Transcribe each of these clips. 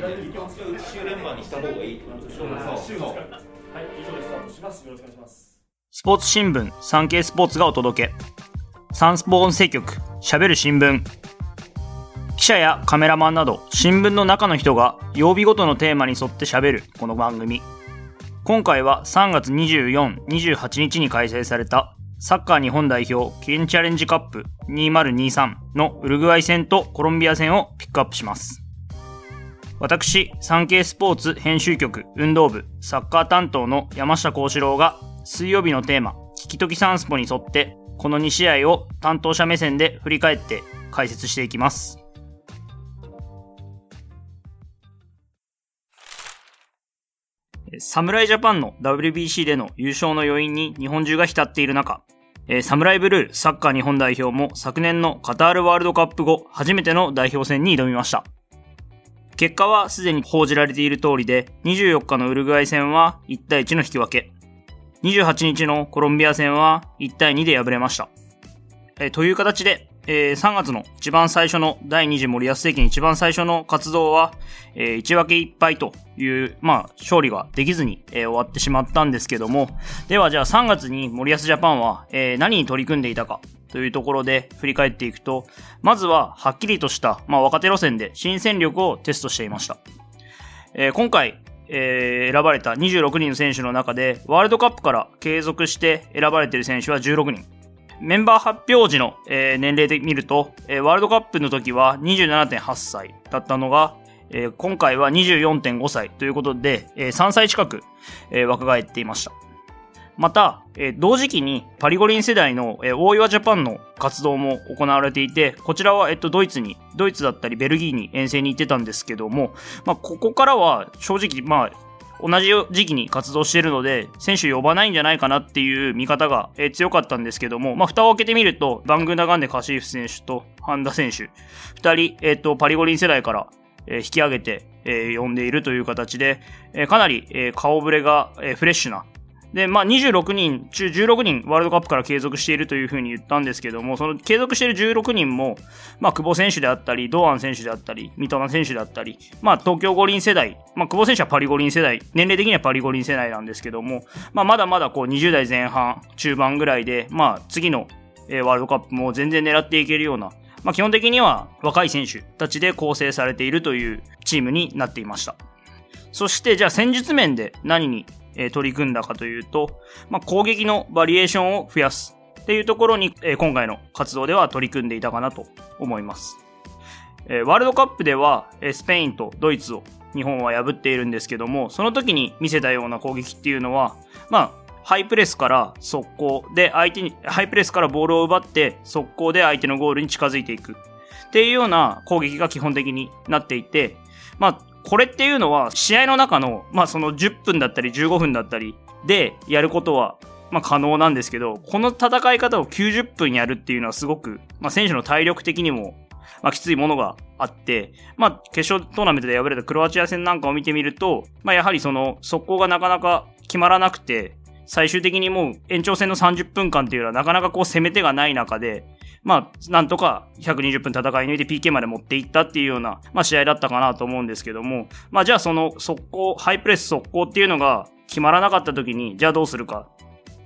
左利きを使う週連番にした方がいいってことでしょ週ですかはい以上でスタートしますよろしくお願いしますスポーツ新聞、サンケイスポーツがお届け。サンスポ音声局、喋る新聞。記者やカメラマンなど、新聞の中の人が曜日ごとのテーマに沿って喋る、この番組。今回は3月24、28日に開催されたサッカー日本代表キリンチャレンジカップ2023のウルグアイ戦とコロンビア戦をピックアップします。私、産経スポーツ編集局運動部サッカー担当の山下幸四郎が水曜日のテーマ、聞きときサンスポに沿ってこの2試合を担当者目線で振り返って解説していきます。侍ジャパンの WBC での優勝の余韻に日本中が浸っている中、えー、サムライブルーサッカー日本代表も昨年のカタールワールドカップ後初めての代表戦に挑みました。結果はすでに報じられている通りで、24日のウルグアイ戦は1対1の引き分け。28日のコロンビア戦は1対2で敗れました。えという形で、えー3月の一番最初の第二次森保政権一番最初の活動は、えー1分け1敗という、まあ、勝利ができずに、えー終わってしまったんですけども、ではじゃあ3月に森保ジャパンは、えー何に取り組んでいたかというところで振り返っていくと、まずははっきりとした、まあ、若手路線で新戦力をテストしていました。えー今回、えー選ばれた26人の選手の中で、ワールドカップから継続して選ばれている選手は16人。メンバー発表時の、えー年齢で見ると、えーワールドカップの時は27.8歳だったのが、えー今回は24.5歳ということで、えー3歳近く、えー若返っていました。また、えー同時期にパリ五輪世代の、えー大岩ジャパンの活動も行われていて、こちらは、えっと、ドイツに、ドイツだったりベルギーに遠征に行ってたんですけども、まあ、ここからは正直、まあ、同じ時期に活動しているので、選手呼ばないんじゃないかなっていう見方が、え強かったんですけども、まあ、蓋を開けてみると、バングーナガンデカシーフ選手とハンダ選手、二人、えっと、パリ五輪世代から、え引き上げて、えー呼んでいるという形で、えーかなり、え顔ぶれが、えーフレッシュな、で、まあ、26人中16人ワールドカップから継続しているというふうに言ったんですけども、その継続している16人も、まあ、久保選手であったり、堂安選手であったり、三笘選手であったり、まあ、東京五輪世代、まあ、久保選手はパリ五輪世代、年齢的にはパリ五輪世代なんですけども、まあ、まだまだこう20代前半、中盤ぐらいで、まあ、次の、ワールドカップも全然狙っていけるような、まあ、基本的には若い選手たちで構成されているというチームになっていました。そして、じゃあ戦術面で何に、え取り組んだかというと、まあ、攻撃のバリエーションを増やすっていうところに、え今回の活動では取り組んでいたかなと思います。えワールドカップでは、えスペインとドイツを日本は破っているんですけども、その時に見せたような攻撃っていうのは、まあ、ハイプレスから速攻で相手に、ハイプレスからボールを奪って速攻で相手のゴールに近づいていくっていうような攻撃が基本的になっていて、まあ、これっていうのは試合の中の、まあその10分だったり15分だったりでやることは、まあ可能なんですけど、この戦い方を90分やるっていうのはすごく、まあ選手の体力的にも、まあきついものがあって、まあ決勝トーナメントで敗れたクロアチア戦なんかを見てみると、まあやはりその速攻がなかなか決まらなくて、最終的にもう延長戦の30分間っていうのはなかなかこう攻め手がない中で、まあ、なんとか120分戦い抜いて PK まで持っていったっていうような、まあ試合だったかなと思うんですけども、まあじゃあその速攻、ハイプレス速攻っていうのが決まらなかった時に、じゃあどうするか。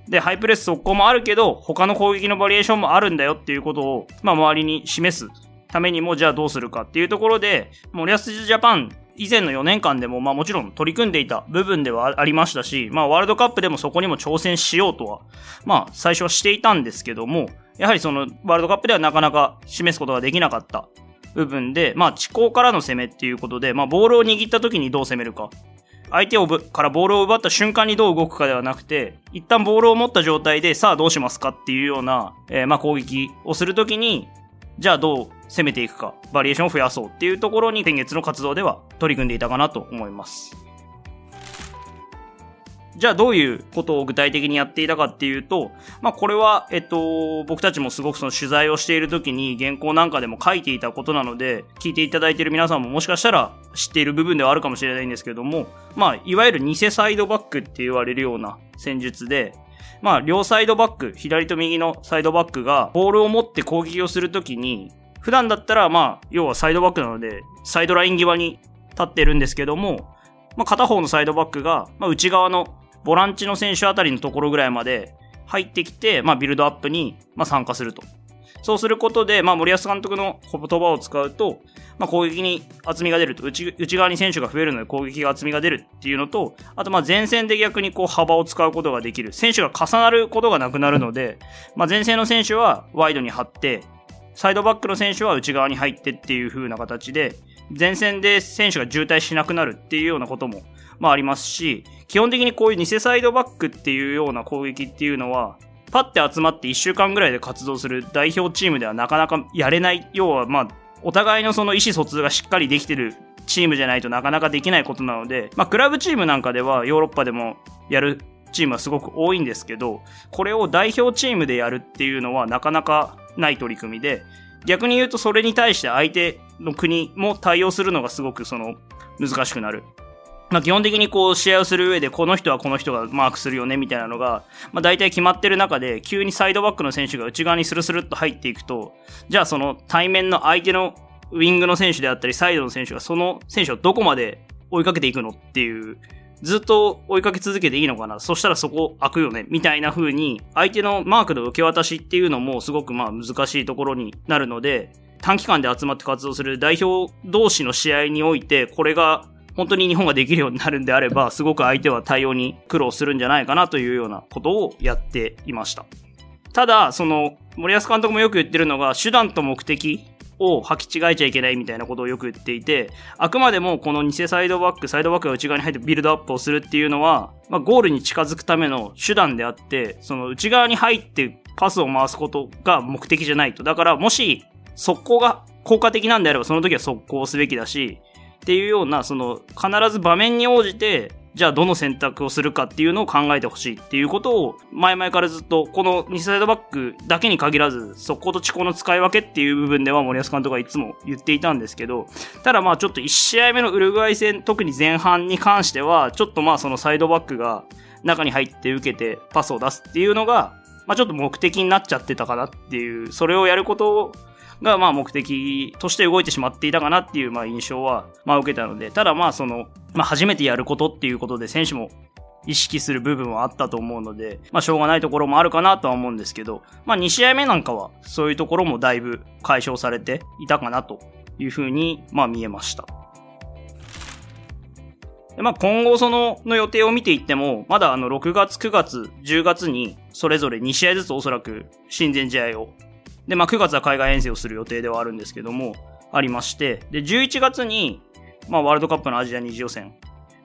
で、ハイプレス速攻もあるけど、他の攻撃のバリエーションもあるんだよっていうことを、まあ周りに示すためにも、じゃあどうするかっていうところで、森保ジャパン以前の4年間でも、まあもちろん取り組んでいた部分ではありましたし、まあワールドカップでもそこにも挑戦しようとは、まあ最初はしていたんですけども、やはりそのワールドカップではなかなか示すことができなかった部分で、まあ地高からの攻めっていうことで、まあボールを握った時にどう攻めるか。相手をからボールを奪った瞬間にどう動くかではなくて、一旦ボールを持った状態でさあどうしますかっていうような、えーまあ攻撃をするときに、じゃあどう攻めていくか、バリエーションを増やそうっていうところに先月の活動では取り組んでいたかなと思います。じゃあどういうことを具体的にやっていたかっていうと、まあこれは、えっと、僕たちもすごくその取材をしている時に原稿なんかでも書いていたことなので、聞いていただいている皆さんももしかしたら知っている部分ではあるかもしれないんですけども、まあいわゆる偽サイドバックって言われるような戦術で、まあ両サイドバック、左と右のサイドバックがボールを持って攻撃をするときに、普段だったらまあ、要はサイドバックなので、サイドライン際に立ってるんですけども、まあ、片方のサイドバックが、まあ、内側のボランチの選手あたりのところぐらいまで入ってきて、まあ、ビルドアップに、ま、参加すると。そうすることで、まあ、森保監督の言葉を使うと、まあ、攻撃に厚みが出ると内、内側に選手が増えるので攻撃が厚みが出るっていうのと、あと、まあ、前線で逆にこう幅を使うことができる。選手が重なることがなくなるので、まあ、前線の選手はワイドに張って、サイドバックの選手は内側に入ってっていう風な形で、前線で選手が渋滞しなくなるっていうようなことも、まあありますし、基本的にこういう偽サイドバックっていうような攻撃っていうのは、パッて集まって1週間ぐらいで活動する代表チームではなかなかやれない、要はまあ、お互いのその意思疎通がしっかりできてるチームじゃないとなかなかできないことなので、まあ、クラブチームなんかではヨーロッパでもやるチームはすごく多いんですけど、これを代表チームでやるっていうのはなかなかない取り組みで、逆に言うとそれに対して相手の国も対応するのがすごくその難しくなる。まあ、基本的にこう試合をする上でこの人はこの人がマークするよねみたいなのが、まあ、大体決まってる中で急にサイドバックの選手が内側にスルスルっと入っていくとじゃあその対面の相手のウィングの選手であったりサイドの選手がその選手をどこまで追いかけていくのっていうずっと追いかけ続けていいのかな？そしたらそこ開くよね？みたいな風に相手のマークの受け渡しっていうのもすごくまあ難しいところになるので短期間で集まって活動する代表同士の試合においてこれが本当に日本ができるようになるんであれば、すごく相手は対応に苦労するんじゃないかなというようなことをやっていました。ただ、その、森保監督もよく言ってるのが、手段と目的を履き違えちゃいけないみたいなことをよく言っていて、あくまでもこの偽サイドバック、サイドバックが内側に入ってビルドアップをするっていうのは、まあ、ゴールに近づくための手段であって、その内側に入ってパスを回すことが目的じゃないと。だから、もし、速攻が効果的なんであれば、その時は速攻すべきだし、っていうような、その、必ず場面に応じて、じゃあどの選択をするかっていうのを考えてほしいっていうことを、前々からずっと、この2サイドバックだけに限らず、速攻と遅攻の使い分けっていう部分では森保監督はいつも言っていたんですけど、ただまあちょっと1試合目のウルグアイ戦、特に前半に関しては、ちょっとまあそのサイドバックが中に入って受けてパスを出すっていうのが、まあちょっと目的になっちゃってたかなっていう、それをやることをが、まあ、目的として動いてしまっていたかなっていう、まあ、印象は、まあ、受けたので、ただ、まあ、その、まあ、初めてやることっていうことで、選手も意識する部分はあったと思うので、まあ、しょうがないところもあるかなとは思うんですけど、まあ、2試合目なんかは、そういうところもだいぶ解消されていたかなというふうに、まあ、見えました。でまあ、今後その、の予定を見ていっても、まだあの、6月、9月、10月に、それぞれ2試合ずつおそらく、親善試合をで、まあ、9月は海外遠征をする予定ではあるんですけども、ありまして、で、11月に、まあ、ワールドカップのアジア二次予選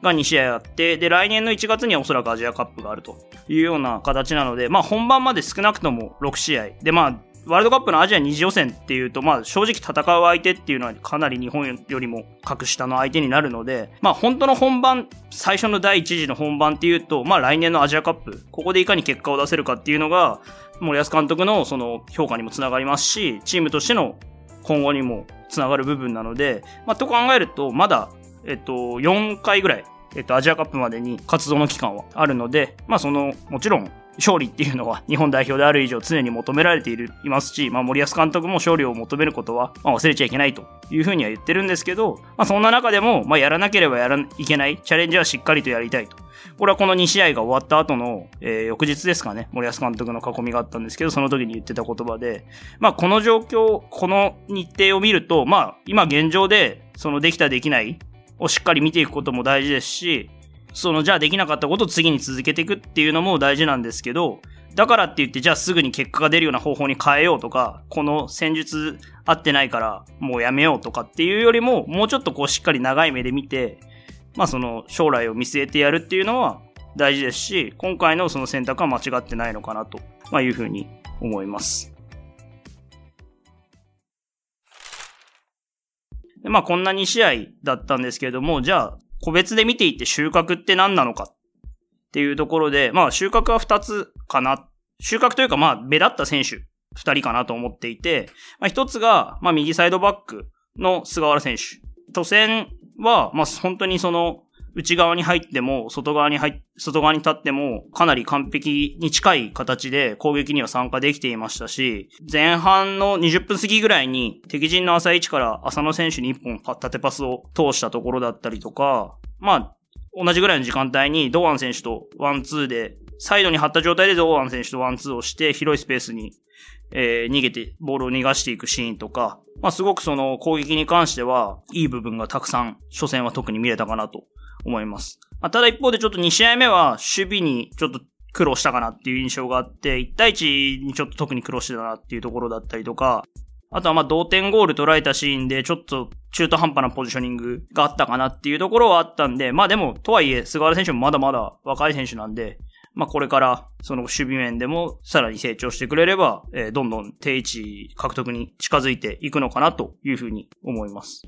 が2試合あって、で、来年の1月にはおそらくアジアカップがあるというような形なので、まあ、本番まで少なくとも6試合。で、まあ、ワールドカップのアジア二次予選っていうと、まあ正直戦う相手っていうのはかなり日本よりも格下の相手になるので、まあ本当の本番、最初の第一次の本番っていうと、まあ来年のアジアカップ、ここでいかに結果を出せるかっていうのが、森保監督のその評価にもつながりますし、チームとしての今後にもつながる部分なので、まあと考えると、まだ、えっと、4回ぐらい、えっと、アジアカップまでに活動の期間はあるので、まあその、もちろん勝利っていうのは日本代表である以上常に求められているいますし、まあ、森保監督も勝利を求めることは、まあ、忘れちゃいけないというふうには言ってるんですけど、まあ、そんな中でも、まあ、やらなければやらいけない。チャレンジはしっかりとやりたいと。これはこの2試合が終わった後の、えー、翌日ですかね、森保監督の囲みがあったんですけど、その時に言ってた言葉で、まあ、この状況、この日程を見ると、まあ、今現状で、そのできたできないをしっかり見ていくことも大事ですし、その、じゃあできなかったことを次に続けていくっていうのも大事なんですけど、だからって言って、じゃあすぐに結果が出るような方法に変えようとか、この戦術合ってないからもうやめようとかっていうよりも、もうちょっとこうしっかり長い目で見て、まあその将来を見据えてやるっていうのは大事ですし、今回のその選択は間違ってないのかなと、まあ、いうふうに思います。まあこんな2試合だったんですけれども、じゃあ個別で見ていって収穫って何なのかっていうところで、まあ収穫は2つかな。収穫というかまあ目立った選手2人かなと思っていて、まあ1つが、まあ右サイドバックの菅原選手。初戦は、まあ本当にその、内側に入っても、外側に入、外側に立っても、かなり完璧に近い形で攻撃には参加できていましたし、前半の20分過ぎぐらいに敵陣の浅い位置から浅野選手に1本縦パスを通したところだったりとか、まあ、同じぐらいの時間帯に堂安選手とワンツーで、サイドに張った状態で堂安選手とワンツーをして、広いスペースに、えー、逃げて、ボールを逃がしていくシーンとか、まあすごくその攻撃に関しては、いい部分がたくさん、初戦は特に見れたかなと思います。まあ、ただ一方でちょっと2試合目は守備にちょっと苦労したかなっていう印象があって、1対1にちょっと特に苦労してたなっていうところだったりとか、あとはまあ同点ゴール捉えたシーンでちょっと中途半端なポジショニングがあったかなっていうところはあったんで、まあでも、とはいえ、菅原選手もまだまだ若い選手なんで、まあこれからその守備面でもさらに成長してくれれば、えー、どんどん定位置獲得に近づいていくのかなというふうに思います。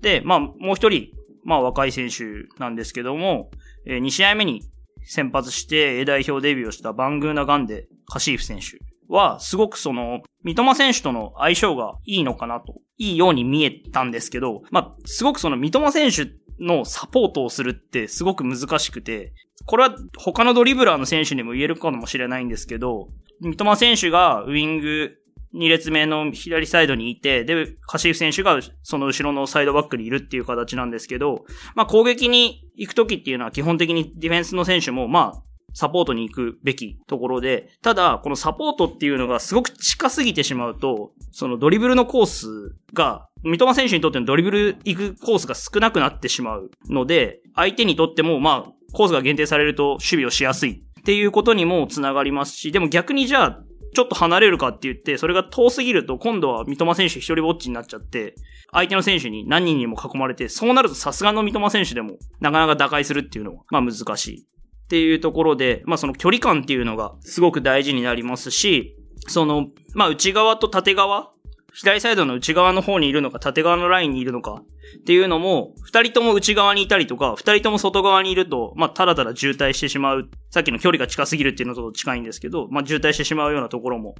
で、まあもう一人、まあ若い選手なんですけども、えー、2試合目に先発して A 代表デビューをしたバングーナガンデ・カシーフ選手は、すごくその、三笘選手との相性がいいのかなと、いいように見えたんですけど、まあ、すごくその三笘選手のサポートをするってすごく難しくて、これは他のドリブラーの選手にも言えるかもしれないんですけど、三笘選手がウィング2列目の左サイドにいて、で、カシーフ選手がその後ろのサイドバックにいるっていう形なんですけど、まあ攻撃に行くときっていうのは基本的にディフェンスの選手も、まあ、サポートに行くべきところで、ただ、このサポートっていうのがすごく近すぎてしまうと、そのドリブルのコースが、三笘選手にとってのドリブル行くコースが少なくなってしまうので、相手にとっても、まあ、コースが限定されると守備をしやすいっていうことにもつながりますし、でも逆にじゃあ、ちょっと離れるかって言って、それが遠すぎると、今度は三笘選手一人ぼっちになっちゃって、相手の選手に何人にも囲まれて、そうなるとさすがの三笘選手でも、なかなか打開するっていうのは、まあ難しい。っていうところで、まあその距離感っていうのがすごく大事になりますし、その、まあ内側と縦側左サイドの内側の方にいるのか、縦側のラインにいるのか、っていうのも、二人とも内側にいたりとか、二人とも外側にいると、まあ、ただただ渋滞してしまう。さっきの距離が近すぎるっていうのと近いんですけど、まあ、渋滞してしまうようなところも、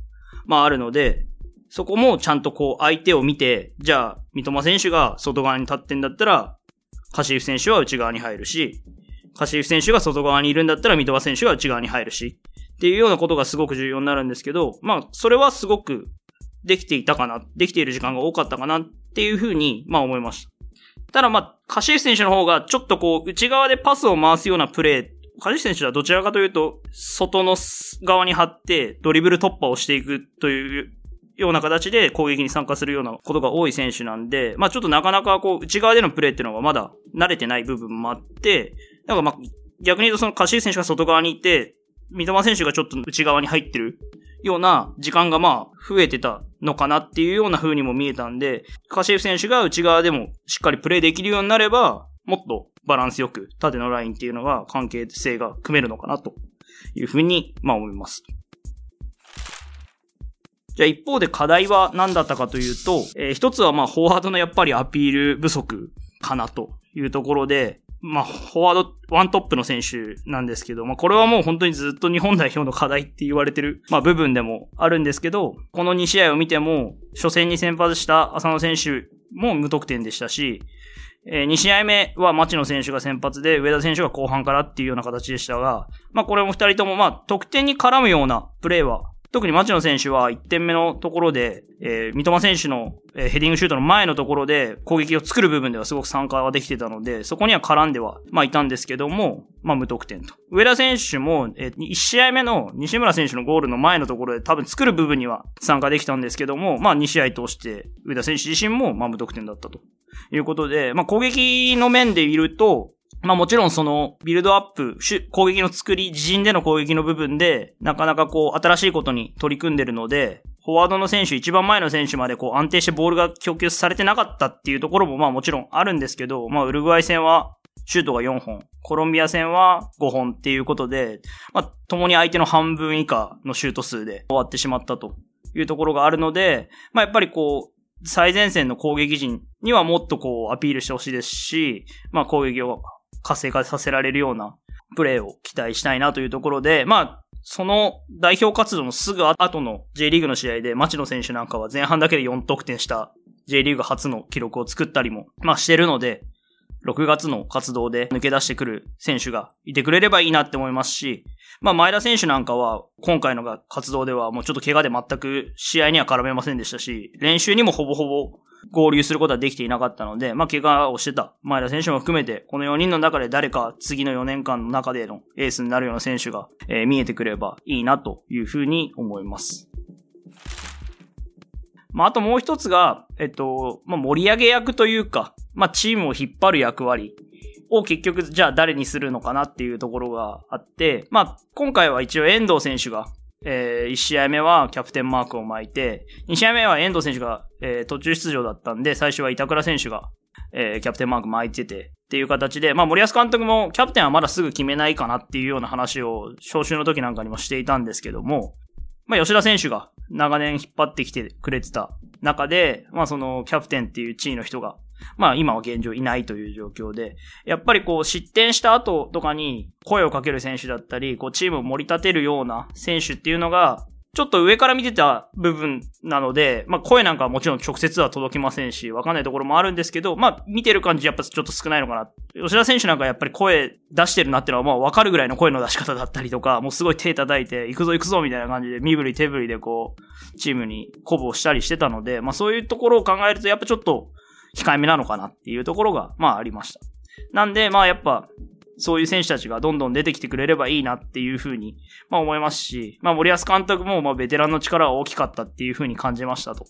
まあ、あるので、そこもちゃんとこう、相手を見て、じゃあ、三笘選手が外側に立ってんだったら、カシフ選手は内側に入るし、カシフ選手が外側にいるんだったら、三笘選手が内側に入るし、っていうようなことがすごく重要になるんですけど、まあ、それはすごくできていたかな、できている時間が多かったかなっていうふうに、まあ思いました。ただまあ、カシーフ選手の方がちょっとこう、内側でパスを回すようなプレー、カシーフ選手はどちらかというと、外の側に張ってドリブル突破をしていくというような形で攻撃に参加するようなことが多い選手なんで、まあちょっとなかなかこう、内側でのプレーっていうのがまだ慣れてない部分もあって、なんかまあ、逆に言うとそのカシーフ選手が外側にいて、三笘選手がちょっと内側に入ってるような時間がまあ増えてたのかなっていうような風にも見えたんで、カシエフ選手が内側でもしっかりプレイできるようになれば、もっとバランスよく縦のラインっていうのが関係性が組めるのかなという風にまあ思います。じゃあ一方で課題は何だったかというと、えー、一つはまあフォワードのやっぱりアピール不足かなというところで、まあ、フォワード、ワントップの選手なんですけど、まあ、これはもう本当にずっと日本代表の課題って言われてる、まあ、部分でもあるんですけど、この2試合を見ても、初戦に先発した浅野選手も無得点でしたし、えー、2試合目は町野選手が先発で、上田選手が後半からっていうような形でしたが、まあ、これも2人とも、まあ、得点に絡むようなプレーは特に町野選手は1点目のところで、えー、三笘選手の、ヘディングシュートの前のところで攻撃を作る部分ではすごく参加はできてたので、そこには絡んでは、まあいたんですけども、まあ無得点と。上田選手も、えー、1試合目の西村選手のゴールの前のところで多分作る部分には参加できたんですけども、まあ2試合通して上田選手自身もまあ無得点だったということで、まあ攻撃の面でいると、まあもちろんその、ビルドアップ、攻撃の作り、自陣での攻撃の部分で、なかなかこう、新しいことに取り組んでるので、フォワードの選手、一番前の選手までこう、安定してボールが供給されてなかったっていうところもまあもちろんあるんですけど、まあウルグアイ戦は、シュートが4本、コロンビア戦は5本っていうことで、まあ、共に相手の半分以下のシュート数で終わってしまったというところがあるので、まあやっぱりこう、最前線の攻撃陣にはもっとこうアピールしてほしいですし、まあ攻撃を活性化させられるようなプレーを期待したいなというところで、まあ、その代表活動のすぐ後の J リーグの試合で町野選手なんかは前半だけで4得点した J リーグ初の記録を作ったりも、まあしてるので、6月の活動で抜け出してくる選手がいてくれればいいなって思いますし、まあ前田選手なんかは今回の活動ではもうちょっと怪我で全く試合には絡めませんでしたし、練習にもほぼほぼ合流することはできていなかったので、まあ怪我をしてた前田選手も含めて、この4人の中で誰か次の4年間の中でのエースになるような選手が、えー、見えてくればいいなというふうに思います。まあ、あともう一つが、えっと、まあ、盛り上げ役というか、まあ、チームを引っ張る役割を結局、じゃあ誰にするのかなっていうところがあって、まあ、今回は一応遠藤選手が、えー、1試合目はキャプテンマークを巻いて、2試合目は遠藤選手が、えー、途中出場だったんで、最初は板倉選手が、えー、キャプテンマーク巻いてて、っていう形で、まあ森保監督もキャプテンはまだすぐ決めないかなっていうような話を招集の時なんかにもしていたんですけども、まあ吉田選手が長年引っ張ってきてくれてた中で、まあそのキャプテンっていう地位の人が、まあ今は現状いないという状況で、やっぱりこう失点した後とかに声をかける選手だったり、こうチームを盛り立てるような選手っていうのが、ちょっと上から見てた部分なので、まあ声なんかはもちろん直接は届きませんし、わかんないところもあるんですけど、まあ見てる感じやっぱちょっと少ないのかな。吉田選手なんかやっぱり声出してるなってのはまあわかるぐらいの声の出し方だったりとか、もうすごい手叩いて、行くぞ行くぞみたいな感じで身振り手振りでこう、チームに鼓舞をしたりしてたので、まあそういうところを考えるとやっぱちょっと控えめなのかなっていうところが、まあありました。なんで、まあやっぱ、そういう選手たちがどんどん出てきてくれればいいなっていうふうに、まあ思いますし、まあ森保監督もまあベテランの力は大きかったっていうふうに感じましたと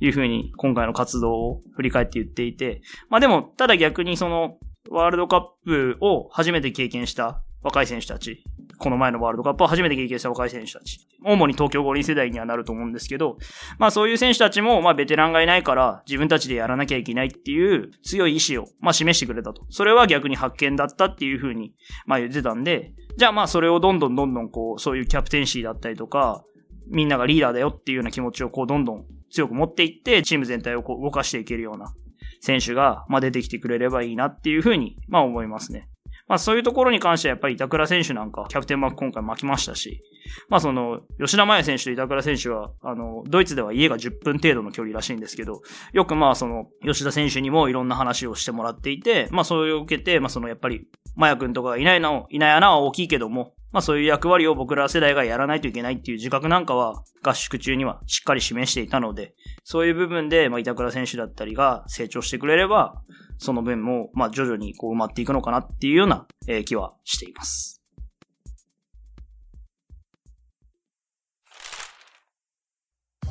いうふうに今回の活動を振り返って言っていて、まあでも、ただ逆にそのワールドカップを初めて経験した若い選手たち、この前のワールドカップを初めて経験した若い選手たち、主に東京五輪世代にはなると思うんですけど、まあそういう選手たちも、まあベテランがいないから自分たちでやらなきゃいけないっていう強い意志を、まあ示してくれたと。それは逆に発見だったっていうふうに、まあ言ってたんで、じゃあまあそれをどんどんどんどんこう、そういうキャプテンシーだったりとか、みんながリーダーだよっていうような気持ちをこうどんどん強く持っていって、チーム全体をこう動かしていけるような選手が、まあ出てきてくれればいいなっていうふうに、まあ思いますね。まあそういうところに関してはやっぱり板倉選手なんかキャプテンマーク今回巻きましたし、まあその、吉田麻也選手と板倉選手は、あの、ドイツでは家が10分程度の距離らしいんですけど、よくまあその、吉田選手にもいろんな話をしてもらっていて、まあそれを受けて、まあそのやっぱり、麻也くんとかがいないの、いない穴は大きいけども、まあそういう役割を僕ら世代がやらないといけないっていう自覚なんかは合宿中にはしっかり示していたので、そういう部分で、まあ板倉選手だったりが成長してくれれば、その分も、まあ徐々にこう埋まっていくのかなっていうような、気はしています。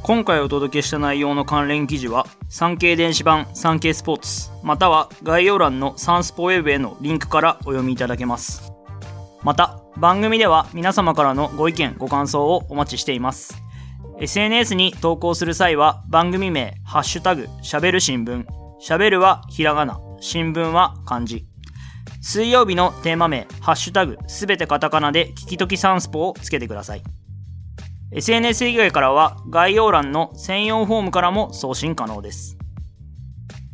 今回お届けした内容の関連記事は、産経電子版産経スポーツ、または概要欄のサンスポウェブへのリンクからお読みいただけます。また、番組では皆様からのご意見、ご感想をお待ちしています。SNS に投稿する際は番組名、ハッシュタグ、喋る新聞。喋るはひらがな、新聞は漢字。水曜日のテーマ名、ハッシュタグ、すべてカタカナで聞きときサンスポをつけてください。SNS 以外からは概要欄の専用フォームからも送信可能です。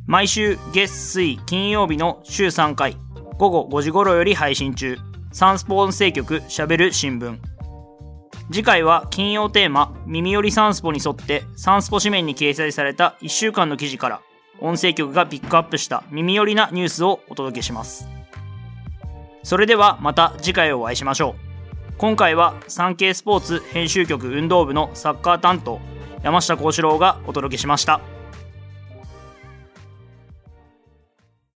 毎週月水金曜日の週3回午後5時頃より配信中サンスポ音声局しゃべる新聞次回は金曜テーマ耳寄りサンスポに沿ってサンスポ紙面に掲載された1週間の記事から音声局がピックアップした耳寄りなニュースをお届けします。それではまた次回お会いしましょう。今回は産経スポーツ編集局運動部のサッカー担当山下幸四郎がお届けしました。